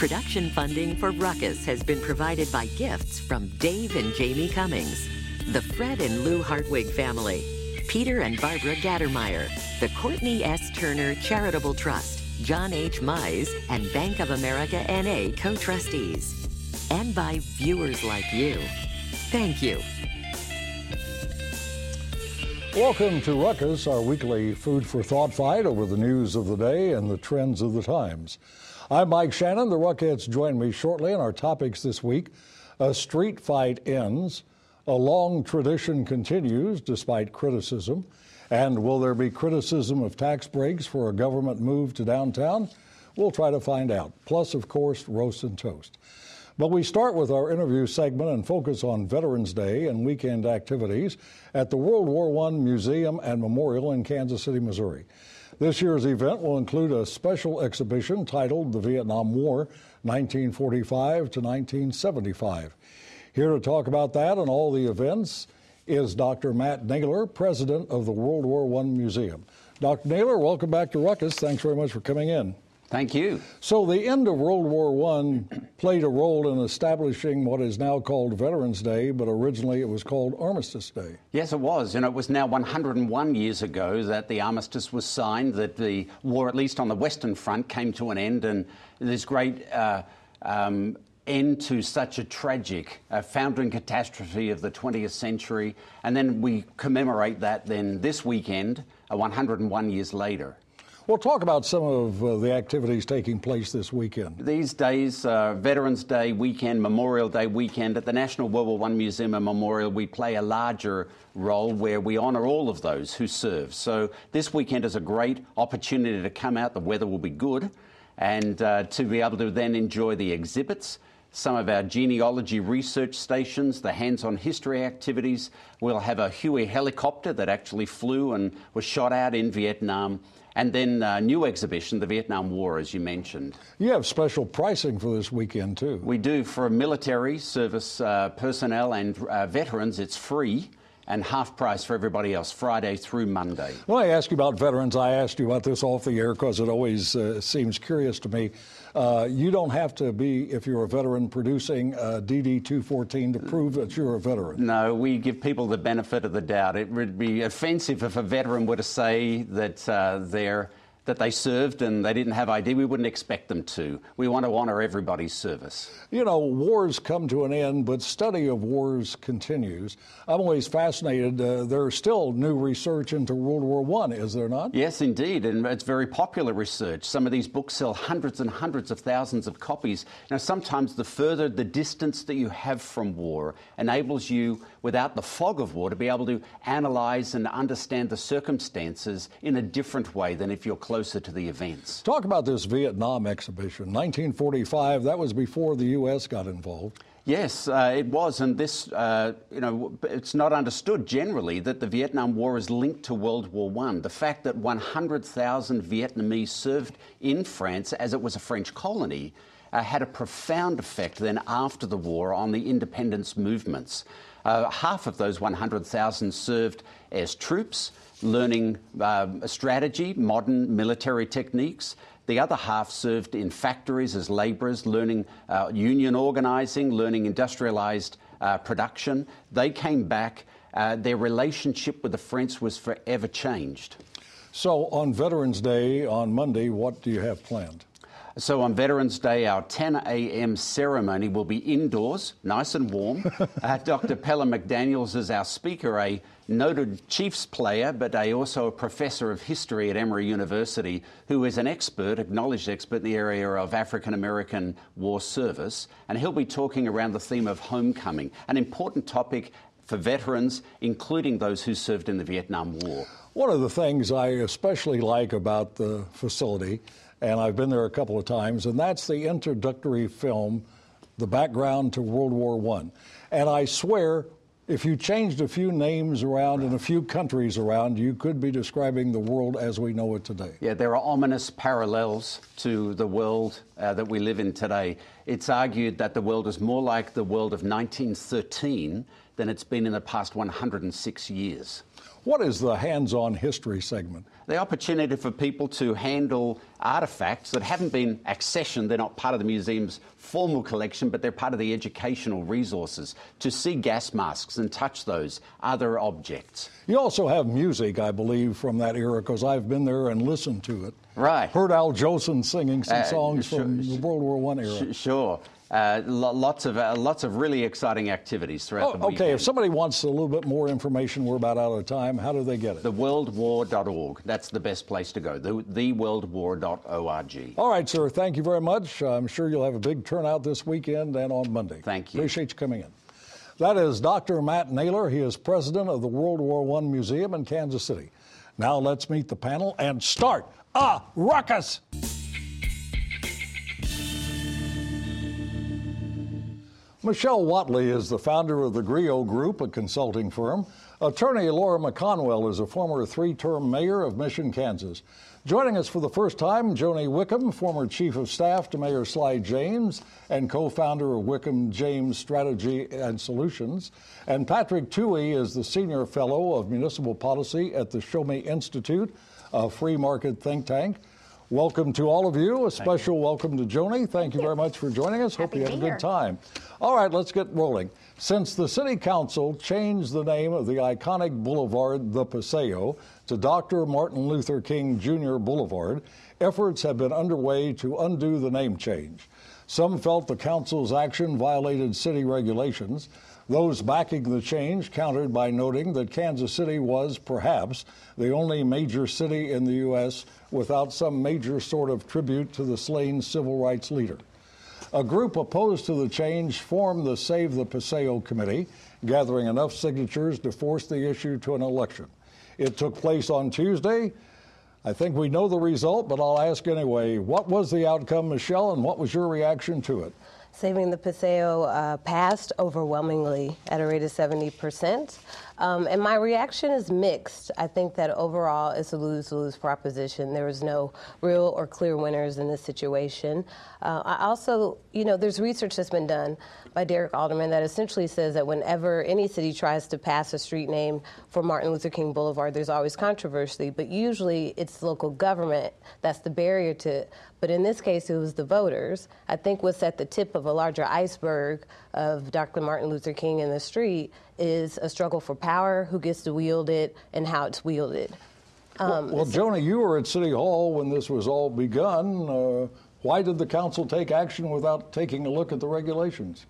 Production funding for Ruckus has been provided by gifts from Dave and Jamie Cummings, the Fred and Lou Hartwig family, Peter and Barbara Gattermeyer, the Courtney S. Turner Charitable Trust, John H. Mize, and Bank of America NA co trustees, and by viewers like you. Thank you. Welcome to Ruckus, our weekly food for thought fight over the news of the day and the trends of the times. I'm Mike Shanin. The Ruckettes join me shortly on our topics this week. A street fight ends, a long tradition continues despite criticism, and will there be criticism of tax breaks for a government move to downtown? We'll try to find out. Plus, of course, roast and toast. But we start with our interview segment and focus on Veterans Day and weekend activities at the World War I Museum and Memorial in Kansas City, Missouri. This year's event will include a special exhibition titled The Vietnam War, 1945 to 1975. Here to talk about that and all the events is Dr. Matt Naylor, president of the World War I Museum. Dr. Naylor, welcome back to Ruckus. Thanks very much for coming in. Thank you. So, the end of World War I played a role in establishing what is now called Veterans Day, but originally it was called Armistice Day. Yes, it was. And it was now 101 years ago that the armistice was signed, that the war, at least on the Western Front, came to an end, and this great uh, um, end to such a tragic uh, foundering catastrophe of the 20th century. And then we commemorate that then this weekend, uh, 101 years later. We'll talk about some of uh, the activities taking place this weekend. These days, uh, Veterans Day weekend, Memorial Day weekend, at the National World War I Museum and Memorial, we play a larger role where we honour all of those who serve. So this weekend is a great opportunity to come out. The weather will be good, and uh, to be able to then enjoy the exhibits some of our genealogy research stations, the hands on history activities. We'll have a Huey helicopter that actually flew and was shot out in Vietnam. And then a uh, new exhibition, the Vietnam War, as you mentioned. You have special pricing for this weekend, too. We do. For military service uh, personnel and uh, veterans, it's free and half price for everybody else, Friday through Monday. Well, I asked you about veterans. I asked you about this off the air because it always uh, seems curious to me. Uh, you don't have to be, if you're a veteran, producing DD 214 to prove that you're a veteran. No, we give people the benefit of the doubt. It would be offensive if a veteran were to say that uh, they're that they served and they didn't have ID, we wouldn't expect them to. We want to honour everybody's service. You know, wars come to an end, but study of wars continues. I'm always fascinated. Uh, there's still new research into World War I, is there not? Yes, indeed, and it's very popular research. Some of these books sell hundreds and hundreds of thousands of copies. Now, sometimes the further the distance that you have from war enables you, without the fog of war, to be able to analyse and understand the circumstances in a different way than if you're closer to the events. Talk about this Vietnam exhibition. 1945, that was before the U.S. got involved. Yes, uh, it was, and this, uh, you know, it's not understood generally that the Vietnam War is linked to World War One. The fact that 100,000 Vietnamese served in France as it was a French colony uh, had a profound effect then after the war on the independence movements. Uh, half of those 100,000 served as troops learning uh, strategy, modern military techniques. The other half served in factories as labourers, learning uh, union organising, learning industrialised uh, production. They came back. Uh, their relationship with the French was forever changed. So, on Veterans Day on Monday, what do you have planned? So on Veterans Day, our 10 a.m. ceremony will be indoors, nice and warm. uh, Dr. Pellom McDaniels is our speaker, a noted Chiefs player, but a, also a professor of history at Emory University, who is an expert, acknowledged expert in the area of African American war service. And he'll be talking around the theme of homecoming, an important topic for veterans, including those who served in the Vietnam War. One of the things I especially like about the facility and I've been there a couple of times, and that's the introductory film, The Background to World War I. And I swear, if you changed a few names around and a few countries around, you could be describing the world as we know it today. Yeah, there are ominous parallels to the world uh, that we live in today. it's argued that the world is more like the world of 1913 than it's been in the past 106 years. What is the hands on history segment? The opportunity for people to handle artefacts that haven't been accessioned, they're not part of the museum's formal collection, but they're part of the educational resources, to see gas masks and touch those other objects. You also have music, I believe, from that era, because I've been there and listened to it. Right. Heard Al Jolson singing some Uh, songs sure, from the World War One era. Sure. Uh, lo- lots of uh, lots of really exciting activities throughout the Oh, weekend. okay, if somebody wants a little bit more information, we're about out of time. How do they get it? theworldwar.org. That's the best place to go. The, theworldwar.org. All right, sir. Thank you very much. I'm sure you'll have a big turnout this weekend and on Monday. Thank you. Appreciate you coming in. That is Dr. Matt Naylor. He is president of the World War I Museum in Kansas City. Now let's meet the panel and start a ruckus. Michele Watley is the founder of the Griot Group, a consulting firm. Attorney Laura McConwell is a former three term mayor of Mission, Kansas. Joining us for the first time, Joni Wickham, former chief of staff to Mayor Sly James and co founder of Wickham James Strategy and Solutions. And Patrick Tuohey is the senior fellow of municipal policy at the Show Me Institute, a free market think tank. Welcome to all of you. A special welcome to Joni. Thank, you very much for joining us. Hope you to had a be good here. time. All right, let's get rolling. Since the City Council changed the name of the iconic boulevard, the Paseo, to Dr. Martin Luther King Jr. Boulevard, efforts have been underway to undo the name change. Some felt the council's action violated city regulations. Those backing the change countered by noting that Kansas City was, perhaps, the only major city in the U.S. without some major sort of tribute to the slain civil rights leader. A group opposed to the change formed the Save the Paseo Committee, gathering enough signatures to force the issue to an election. It took place on Tuesday. I think we know the result, but I'll ask anyway. What was the outcome, Michele, and what was your reaction to it? Saving the Paseo uh, passed overwhelmingly at a rate of 70%. Um, and my reaction is mixed. I think that overall it's a lose lose proposition. There was no real or clear winners in this situation. Uh, I also, you know, there's research that's been done by Derek Alderman that essentially says that whenever any city tries to pass a street name for Martin Luther King Boulevard, there's always controversy, but usually it's local government that's the barrier to it. But in this case, it was the voters. I think what's at the tip of a larger iceberg of Dr. Martin Luther King in the street is a struggle for power, who gets to wield it, and how it's wielded. Um, well, Joni, you were at City Hall when this was all begun. Uh, why did the council take action without taking a look at the regulations?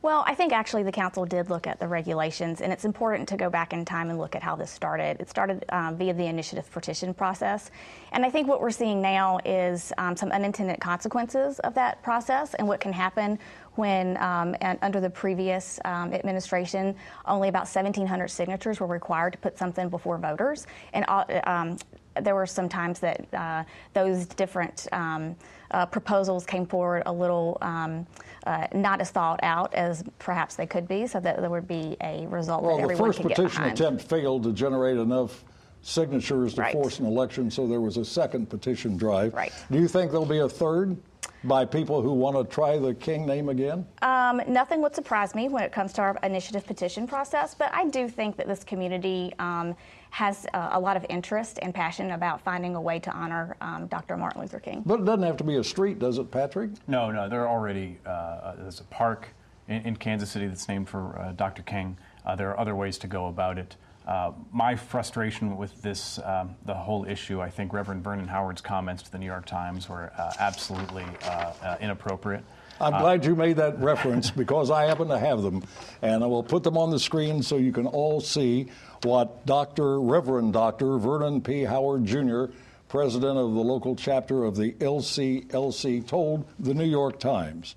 Well, I think actually the council did look at the regulations, and it's important to go back in time and look at how this started. It started um, via the initiative petition process, and I think what we're seeing now is um, some unintended consequences of that process and what can happen when, um, under the previous um, administration, only about 1,700 signatures were required to put something before voters, and uh, um, there were some times that uh, those different um, uh, proposals came forward a little um, uh, not as thought out as perhaps they could be, so that there would be a result Well, that the everyone first could get petition attempt failed to generate enough signatures to Right. force an election, so there was a second petition drive. Right. Do you think there'll be a third by people who want to try the King name again? Um, nothing would surprise me when it comes to our initiative petition process, but I do think that this community um, has uh, a lot of interest and passion about finding a way to honor um, Dr. Martin Luther King. But it doesn't have to be a street, does it, Patrick? No, no, there are already, uh, there's a park in, in Kansas City that's named for uh, Dr. King. Uh, there are other ways to go about it. Uh, my frustration with this, um, the whole issue, I think Reverend Vernon Howard's comments to the New York Times were uh, absolutely uh, uh, inappropriate. I'm uh, glad you made that reference because I happen to have them. And I will put them on the screen so you can all see what Dr. Reverend Dr. Vernon P. Howard Jr., president of the local chapter of the SCLC, told the New York Times.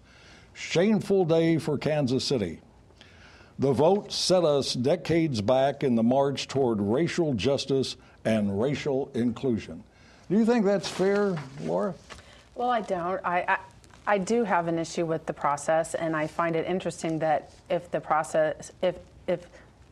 Shameful day for Kansas City. The vote set us decades back in the march toward racial justice and racial inclusion. Do you think that's fair, Laura? Well, I don't. I, I, do have an issue with the process, and I find it interesting that if the process, if, if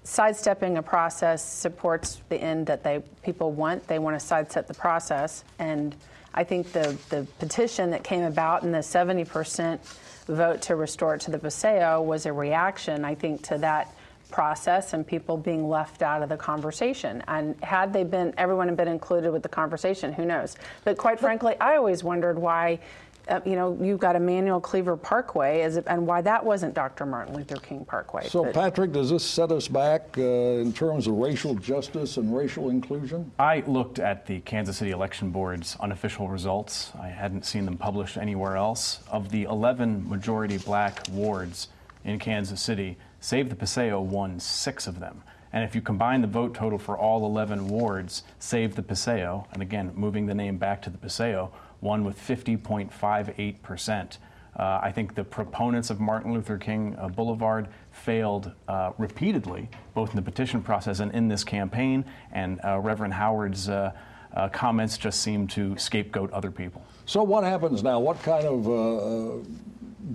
sidestepping a process supports the end that they people want, they want to sidestep the process. And I think the, the petition that came about and the 70% vote to restore it to the Paseo was a reaction, I think, to that process and people being left out of the conversation. And had they been, everyone had been included with the conversation, who knows? But quite frankly, I always wondered why uh, you know, you've got Emanuel Cleaver Parkway, as, and why that wasn't Dr. Martin Luther King Parkway. So, but, Patrick, does this set us back uh, in terms of racial justice and racial inclusion? I looked at the Kansas City Election Board's unofficial results. I hadn't seen them published anywhere else. Of the 11 majority black wards in Kansas City, Save the Paseo won six of them. And if you combine the vote total for all 11 wards, Save the Paseo, and again, moving the name back to the Paseo, won with 50.58%. Uh, I think the proponents of Martin Luther King uh, Boulevard failed uh, repeatedly, both in the petition process and in this campaign, and uh, Reverend Howard's uh, uh, comments just seem to scapegoat other people. So, what happens now? What kind of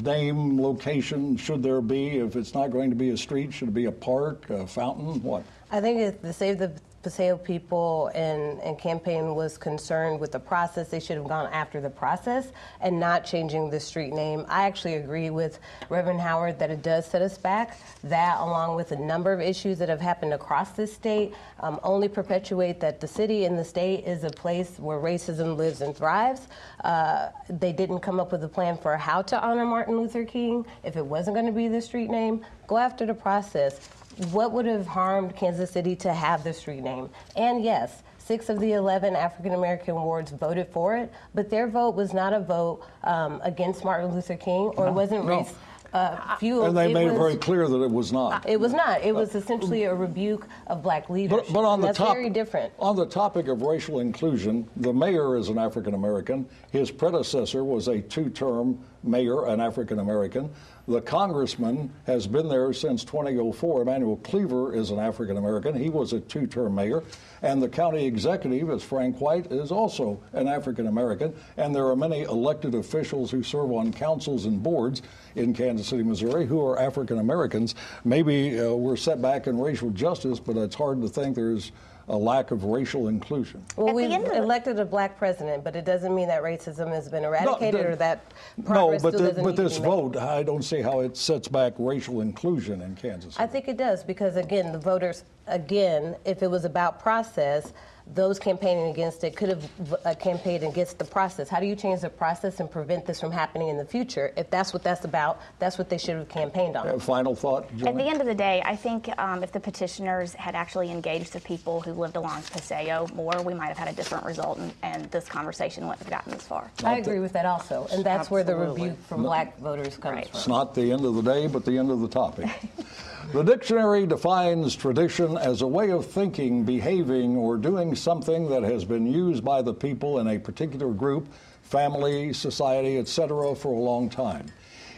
name, location should there be? If it's not going to be a street, should it be a park, a fountain? What? I think if the Save the Paseo people and, and campaign was concerned with the process. They should have gone after the process and not changing the street name. I actually agree with Reverend Howard that it does set us back. That, along with a number of issues that have happened across this state, um, only perpetuate that the city and the state is a place where racism lives and thrives. Uh, they didn't come up with a plan for how to honor Martin Luther King. If it wasn't going to be the street name, go after the process what would have harmed Kansas City to have the street name? And yes, six of the 11 African American wards voted for it, but their vote was not a vote um, against Martin Luther King or no, it wasn't no. race. Uh, fueled. And they it made was, it very clear that it was not. It was not. It was essentially a rebuke of black leadership. But, but on the that's top, very different. On the topic of racial inclusion, the mayor is an African American. His predecessor was a two-term mayor, an African American. The congressman has been there since 2004. Emanuel Cleaver is an African American. He was a two term mayor. And the county executive, as Frank White, is also an African American. And there are many elected officials who serve on councils and boards in Kansas City, Missouri, who are African Americans. Maybe uh, we're set back in racial justice, but it's hard to think there's a lack of racial inclusion. Well, we've elected a black president, but it doesn't mean that racism has been eradicated no, the, or that progress no, but still the, but this vote, I don't see how it sets back racial inclusion in Kansas. City. I think it does because again, the voters, again, if it was about process those campaigning against it could have uh, campaigned against the process. How do you change the process and prevent this from happening in the future? If that's what that's about, that's what they should have campaigned on. Uh, final thought, At the end of the day, I think um, if the petitioners had actually engaged the people who lived along Paseo more, we might have had a different result, and, and this conversation wouldn't have gotten this far. I agree with that also, and that's Absolutely. where the rebuke from no. black voters comes right. from. It's not the end of the day, but the end of the topic. The dictionary defines tradition as a way of thinking, behaving, or doing something that has been used by the people in a particular group, family, society, etc., for a long time.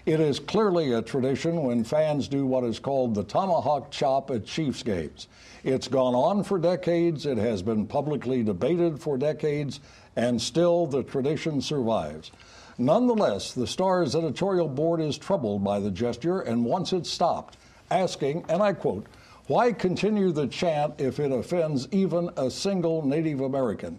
It is clearly a tradition when fans do what is called the tomahawk chop at Chiefs games. It's gone on for decades, it has been publicly debated for decades, and still the tradition survives. Nonetheless, the Star's editorial board is troubled by the gesture and wants it stopped asking, and I quote, why continue the chant if it offends even a single Native American?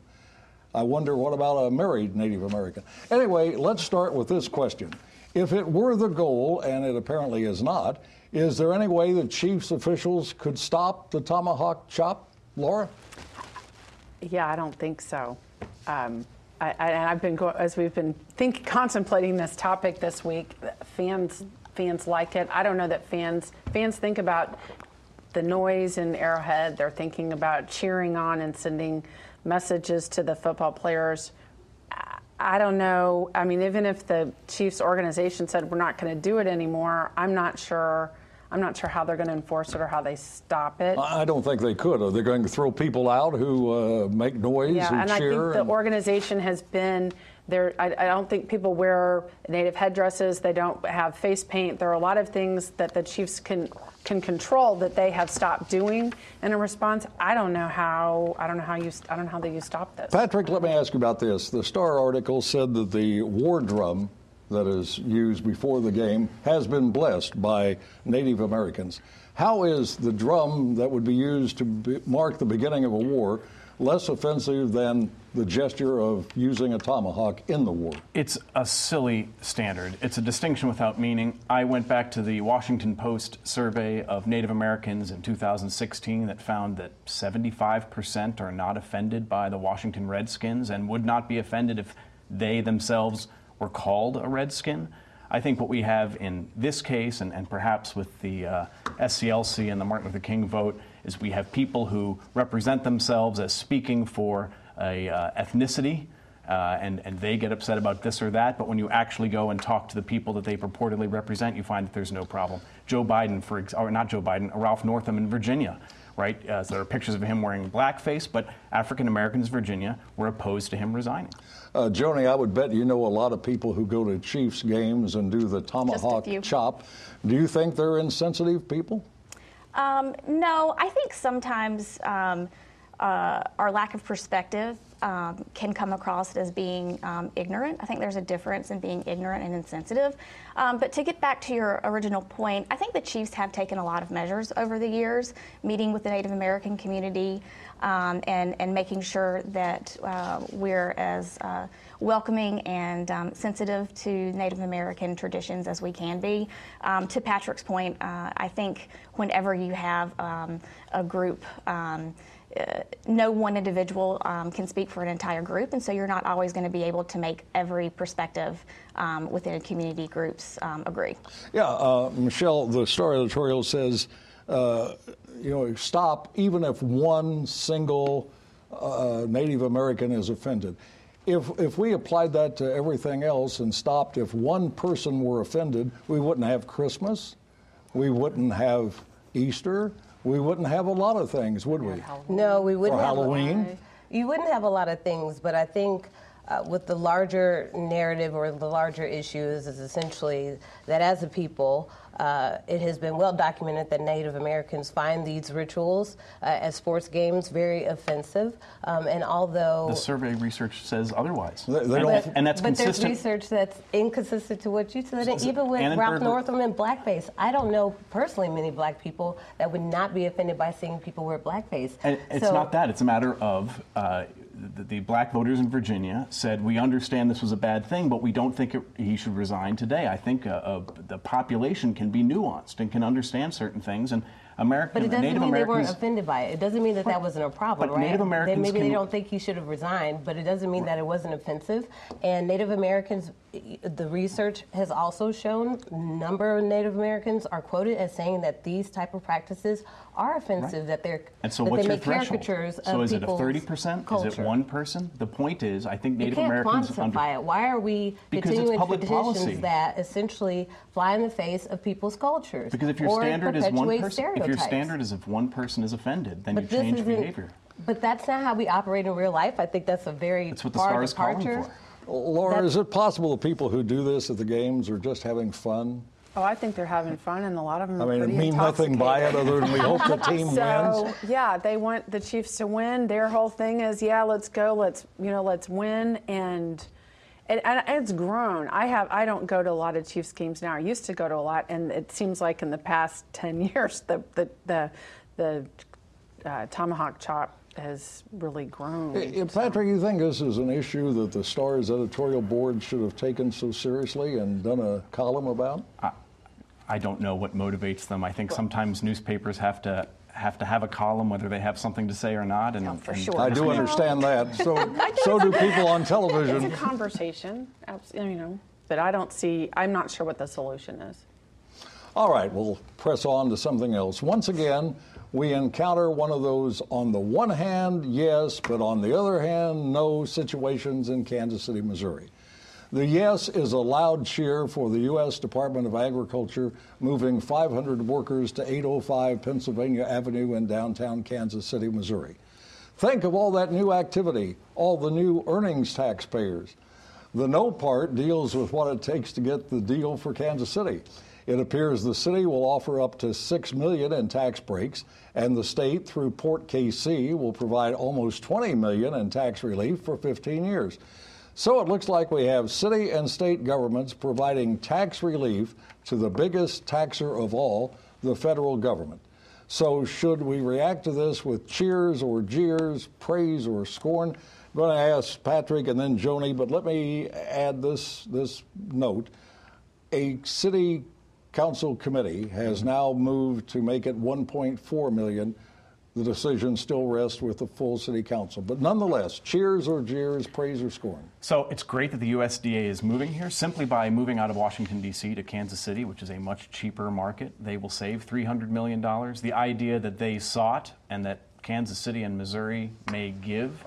I wonder what about a married Native American? Anyway, let's start with this question. If it were the goal, and it apparently is not, is there any way the Chiefs officials could stop the tomahawk chop? Laura? Yeah, I don't think so. Um, I, have been, go- as we've been think, contemplating this topic this week, fans fans like it. I don't know that fans fans think about the noise in Arrowhead. They're thinking about cheering on and sending messages to the football players. I don't know. I mean, even if the Chiefs organization said we're not going to do it anymore, I'm not sure. I'm not sure how they're going to enforce it or how they stop it. I don't think they could. Are they going to throw people out who uh, make noise, yeah, and cheer? I think the organization has been there, I, I, don't think people wear native headdresses. They don't have face paint. There are a lot of things that the Chiefs can can control that they have stopped doing in a response. I don't know how. I don't know how you. I don't know how you stop this. Patrick, let me ask you about this. The Star article said that the war drum that is used before the game has been blessed by Native Americans. How is the drum that would be used to be, mark the beginning of a war less offensive than the gesture of using a tomahawk in the war? It's a silly standard. It's a distinction without meaning. I went back to the Washington Post survey of Native Americans in 2016 that found that 75% are not offended by the Washington Redskins and would not be offended if they themselves were called a Redskin. I think what we have in this case, and, and perhaps with the uh, SCLC and the Martin Luther King vote, is we have people who represent themselves as speaking for a uh, ethnicity, uh, and, and they get upset about this or that. But when you actually go and talk to the people that they purportedly represent, you find that there's no problem. Joe Biden, for ex- or not Joe Biden, Ralph Northam in Virginia, right? Uh, so there are pictures of him wearing blackface, but African Americans in Virginia were opposed to him resigning. Uh, Joni, I would bet you know a lot of people who go to Chiefs games and do the tomahawk chop. Do you think they're insensitive people? Um, no, I think sometimes um, uh, our lack of perspective um, can come across as being um, ignorant. I think there's a difference in being ignorant and insensitive. Um, but to get back to your original point, I think the Chiefs have taken a lot of measures over the years, meeting with the Native American community um, and, and making sure that uh, we're as uh, welcoming and um, sensitive to Native American traditions as we can be. Um, to Patrick's point, uh, I think whenever you have a group, uh, no one individual um, can speak for an entire group, and so you're not always going to be able to make every perspective um, within a community groups um, agree. Yeah, uh, Michele, the Star editorial says, uh, you know, stop even if one single uh, Native American is offended. If, if we applied that to everything else and stopped if one person were offended, we wouldn't have Christmas, we wouldn't have Easter, we wouldn't have a lot of things, would we? No, we wouldn't Or have a- Halloween? you wouldn't have a lot of things, but I think uh, with the larger narrative or the larger issues is essentially that as a people, uh, it has been well documented that Native Americans find these rituals uh, at sports games very offensive. Um, and although The survey research says otherwise. They- they and, don't- and that's but consistent. there's research that's inconsistent to what you said. And even with Annenberg- Ralph Northam and blackface, I don't know personally many black people that would not be offended by seeing people wear blackface. And it's So- not that. It's a matter of uh, the, the black voters in Virginia said, we understand this was a bad thing, but we don't think it, he should resign today. I think uh, uh, the population can be nuanced and can understand certain things. And American But it doesn't Native mean they weren't offended by it. It doesn't mean that that wasn't a problem, but right? Native Americans maybe they don't think he should have resigned, but it doesn't mean that it wasn't offensive. And Native Americans, the research has also shown, number of Native Americans are quoted as saying that these type of practices are offensive. That they're and so, what's they your make threshold? caricatures So, of is it a thirty percent? Is it one person? The point is, I think Native can't Americans quantify under- it. Why are we Because continuing traditions policy. that essentially fly in the face of people's cultures? Because if your standard is one person, if your standard is if one person is offended, then you But this change behavior. But that's not how we operate in real life. I think that's a very That's what the far star is calling departure. for. Laura, That's- is it possible the people who do this at the games are just having fun? Oh, I think they're having fun, and a lot of them I are mean, pretty mean nothing by it other than we hope the team So wins. yeah, they want the Chiefs to win. Their whole thing is, yeah, let's go, let's you know, let's win, and and, and it's grown. I have I don't go to a lot of Chiefs games now. I used to go to a lot, and it seems like in the past ten years, the the the, the uh, tomahawk chop has really grown. Uh, Patrick, you think this is an issue that the Star's editorial board should have taken so seriously and done a column about? I don't know what motivates them. I think sometimes newspapers have to have to have a column, whether they have something to say or not. And, Oh, for and- sure. I do understand that. So, so do people on television. It's television. a conversation, you know, but I don't see. I'm not sure what the solution is. All right, we'll press on to something else. Once again, we encounter one of those on the one hand, yes, but on the other hand, no situations in Kansas City, Missouri. The yes is a loud cheer for the U.S. Department of Agriculture moving 500 workers to 805 Pennsylvania Avenue in downtown Kansas City, Missouri. Think of all that new activity, all the new earnings taxpayers. The no part deals with what it takes to get the deal for Kansas City. It appears the city will offer up to 6 million in tax breaks and the state through Port KC will provide almost 20 million in tax relief for 15 years. So it looks like we have city and state governments providing tax relief to the biggest taxer of all, the federal government. So, should we react to this with cheers or jeers, praise or scorn? I'm going to ask Patrick and then Joni, but let me add this, this note. A city council committee has now moved to make it 1.4 million the decision still rests with the full city council. But nonetheless, cheers or jeers, praise or scorn. So it's great that the USDA is moving here. Simply by moving out of Washington, D.C. to Kansas City, which is a much cheaper market, they will save $300 million. The idea that they sought and that Kansas City and Missouri may give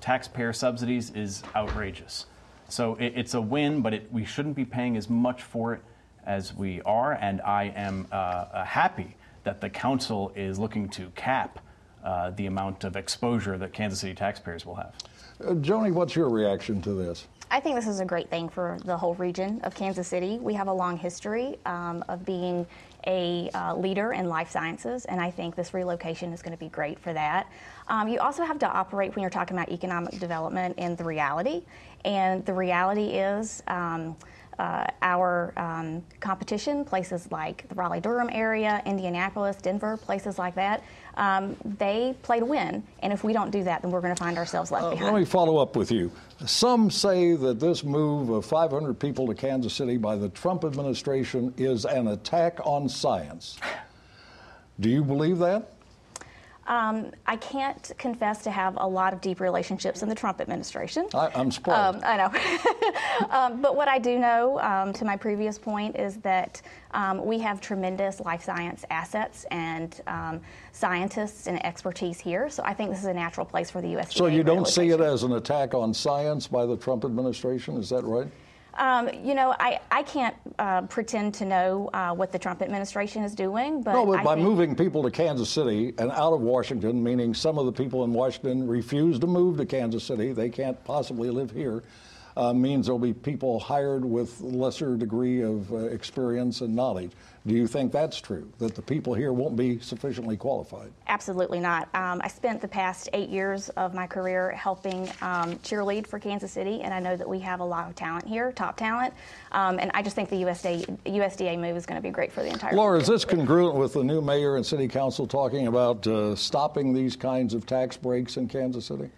taxpayer subsidies is outrageous. So it, it's a win, but it, we shouldn't be paying as much for it as we are. And I am uh, happy that the council is looking to cap uh, the amount of exposure that Kansas City taxpayers will have. Uh, Joni, what's your reaction to this? I think this is a great thing for the whole region of Kansas City. We have a long history um, of being a uh, leader in life sciences, and I think this relocation is going to be great for that. Um, you also have to operate when you're talking about economic development in the reality, and the reality is. Um, uh, our um, competition, places like the Raleigh Durham area, Indianapolis, Denver, places like that, um, they play to win. And if we don't do that, then we're going to find ourselves left uh, behind. Let me follow up with you. Some say that this move of 500 people to Kansas City by the Trump administration is an attack on science. Do you believe that? Um, I can't confess to have a lot of deep relationships in the Trump administration. I, am surprised. Um, I know. um, but what I do know, um, to my previous point, is that um, we have tremendous life science assets and um, scientists and expertise here. So I think this is a natural place for the USDA. So you don't see it as an attack on science by the Trump administration, is that right? Um, you know, I, I can't uh, pretend to know uh, what the Trump administration is doing, but no, but by think... moving people to Kansas City and out of Washington, meaning some of the people in Washington refuse to move to Kansas City, they can't possibly live here uh, means there'll be people hired with lesser degree of uh, experience and knowledge. Do you think that's true, that the people here won't be sufficiently qualified? Absolutely not. Um, I spent the past eight years of my career helping um, cheerlead for Kansas City, and I know that we have a lot of talent here, top talent, um, and I just think the USDA, USDA move is going to be great for the entire Laura, is this congruent with the new mayor and city council talking about uh, stopping these kinds of tax breaks in Kansas City?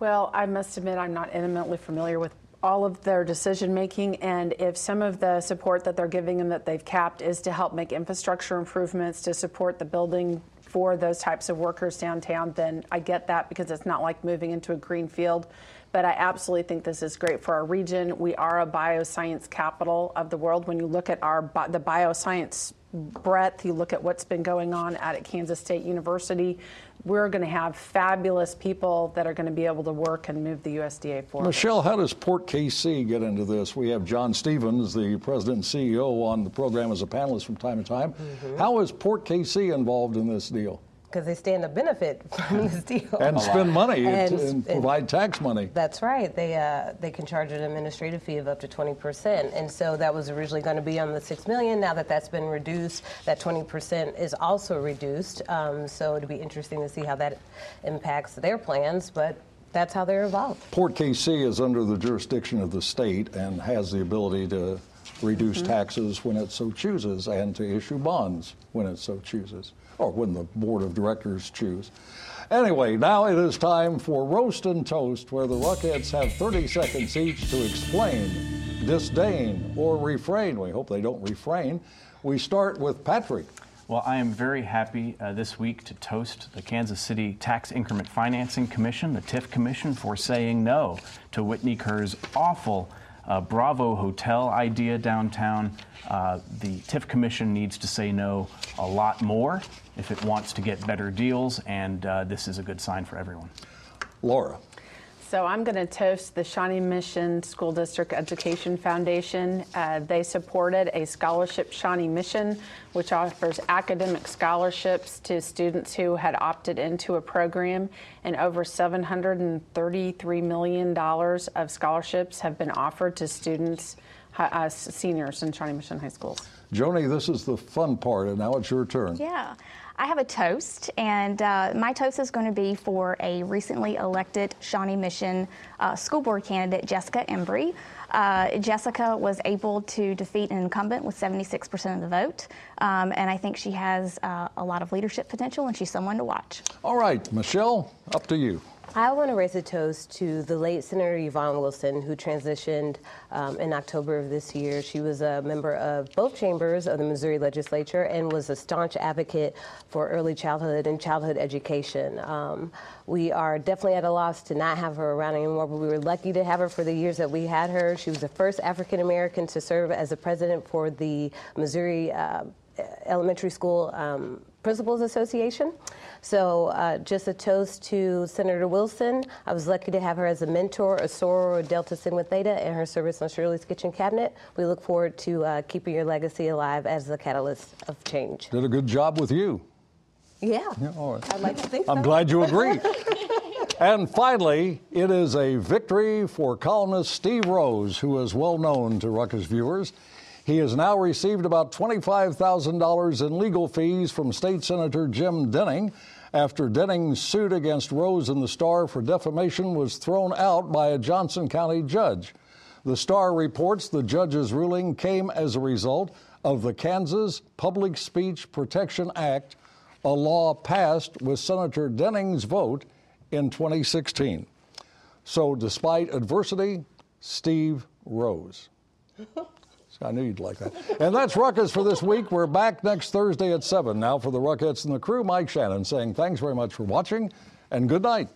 Well, I must admit I'm not intimately familiar with all of their decision making and if some of the support that they're giving and that they've capped is to help make infrastructure improvements to support the building for those types of workers downtown then I get that because it's not like moving into a green field but I absolutely think this is great for our region. We are a bioscience capital of the world. When you look at our the bioscience breadth, you look at what's been going on out at Kansas State University, we're going to have fabulous people that are going to be able to work and move the USDA forward. Michele, how does Port KC get into this? We have John Stevens, the president and CEO, on the program as a panelist from time to time. Mm-hmm. How is Port KC involved in this deal? Because they stand to benefit from this deal and spend money and, and provide tax money. That's right. They uh, they can charge an administrative fee of up to 20 percent, and so that was originally going to be on the six million. Now that that's been reduced, that 20 percent is also reduced. Um, so it'll be interesting to see how that impacts their plans, but. That's how they're involved. Port KC is under the jurisdiction of the state and has the ability to reduce mm-hmm. taxes when it so chooses and to issue bonds when it so chooses or when the board of directors choose. Anyway, now it is time for Roast and Toast, where the Ruckettes have 30 seconds each to explain, disdain, or refrain. We hope they don't refrain. We start with Patrick. Well, I am very happy uh, this week to toast the Kansas City Tax Increment Financing Commission, the TIF Commission, for saying no to Whitney Kerr's awful uh, Bravo Hotel idea downtown. Uh, the TIF Commission needs to say no a lot more if it wants to get better deals, and uh, this is a good sign for everyone. Laura. So I'm going to toast the Shawnee Mission School District Education Foundation. Uh, they supported a scholarship Shawnee Mission, which offers academic scholarships to students who had opted into a program, and over $733 million of scholarships have been offered to students, uh, seniors in Shawnee Mission High Schools. Joni, this is the fun part, and now it's your turn. Yeah. I have a toast, and uh, my toast is going to be for a recently elected Shawnee Mission uh, school board candidate, Jessica Embry. Uh, Jessica was able to defeat an incumbent with 76% of the vote, um, and I think she has uh, a lot of leadership potential, and she's someone to watch. All right, Michele, up to you. I want to raise a toast to the late Senator Yvonne Wilson, who transitioned um, in October of this year. She was a member of both chambers of the Missouri legislature and was a staunch advocate for early childhood and childhood education. Um, we are definitely at a loss to not have her around anymore, but we were lucky to have her for the years that we had her. She was the first African American to serve as a president for the Missouri uh, Elementary School um, Principals Association. So, uh, just a toast to Senator Wilson. I was lucky to have her as a mentor, a soror, Delta Sigma Theta, and her service on Shirley's Kitchen Cabinet. We look forward to uh, keeping your legacy alive as the catalyst of change. Did a good job with you. Yeah, Yeah, right. I'd like to think I'm so. glad you agree. and finally, it is a victory for columnist Steve Rose, who is well known to Ruckus viewers. He has now received about $25,000 in legal fees from State Senator Jim Denning after Denning's suit against Rose and the Star for defamation was thrown out by a Johnson County judge. The Star reports the judge's ruling came as a result of the Kansas Public Speech Protection Act, a law passed with Senator Denning's vote in 2016. So, despite adversity, Steve rose. I knew you'd like that. And that's Ruckus for this week. We're back next Thursday at 7. Now, for the Ruckettes and the crew, Mike Shanin saying thanks very much for watching and good night.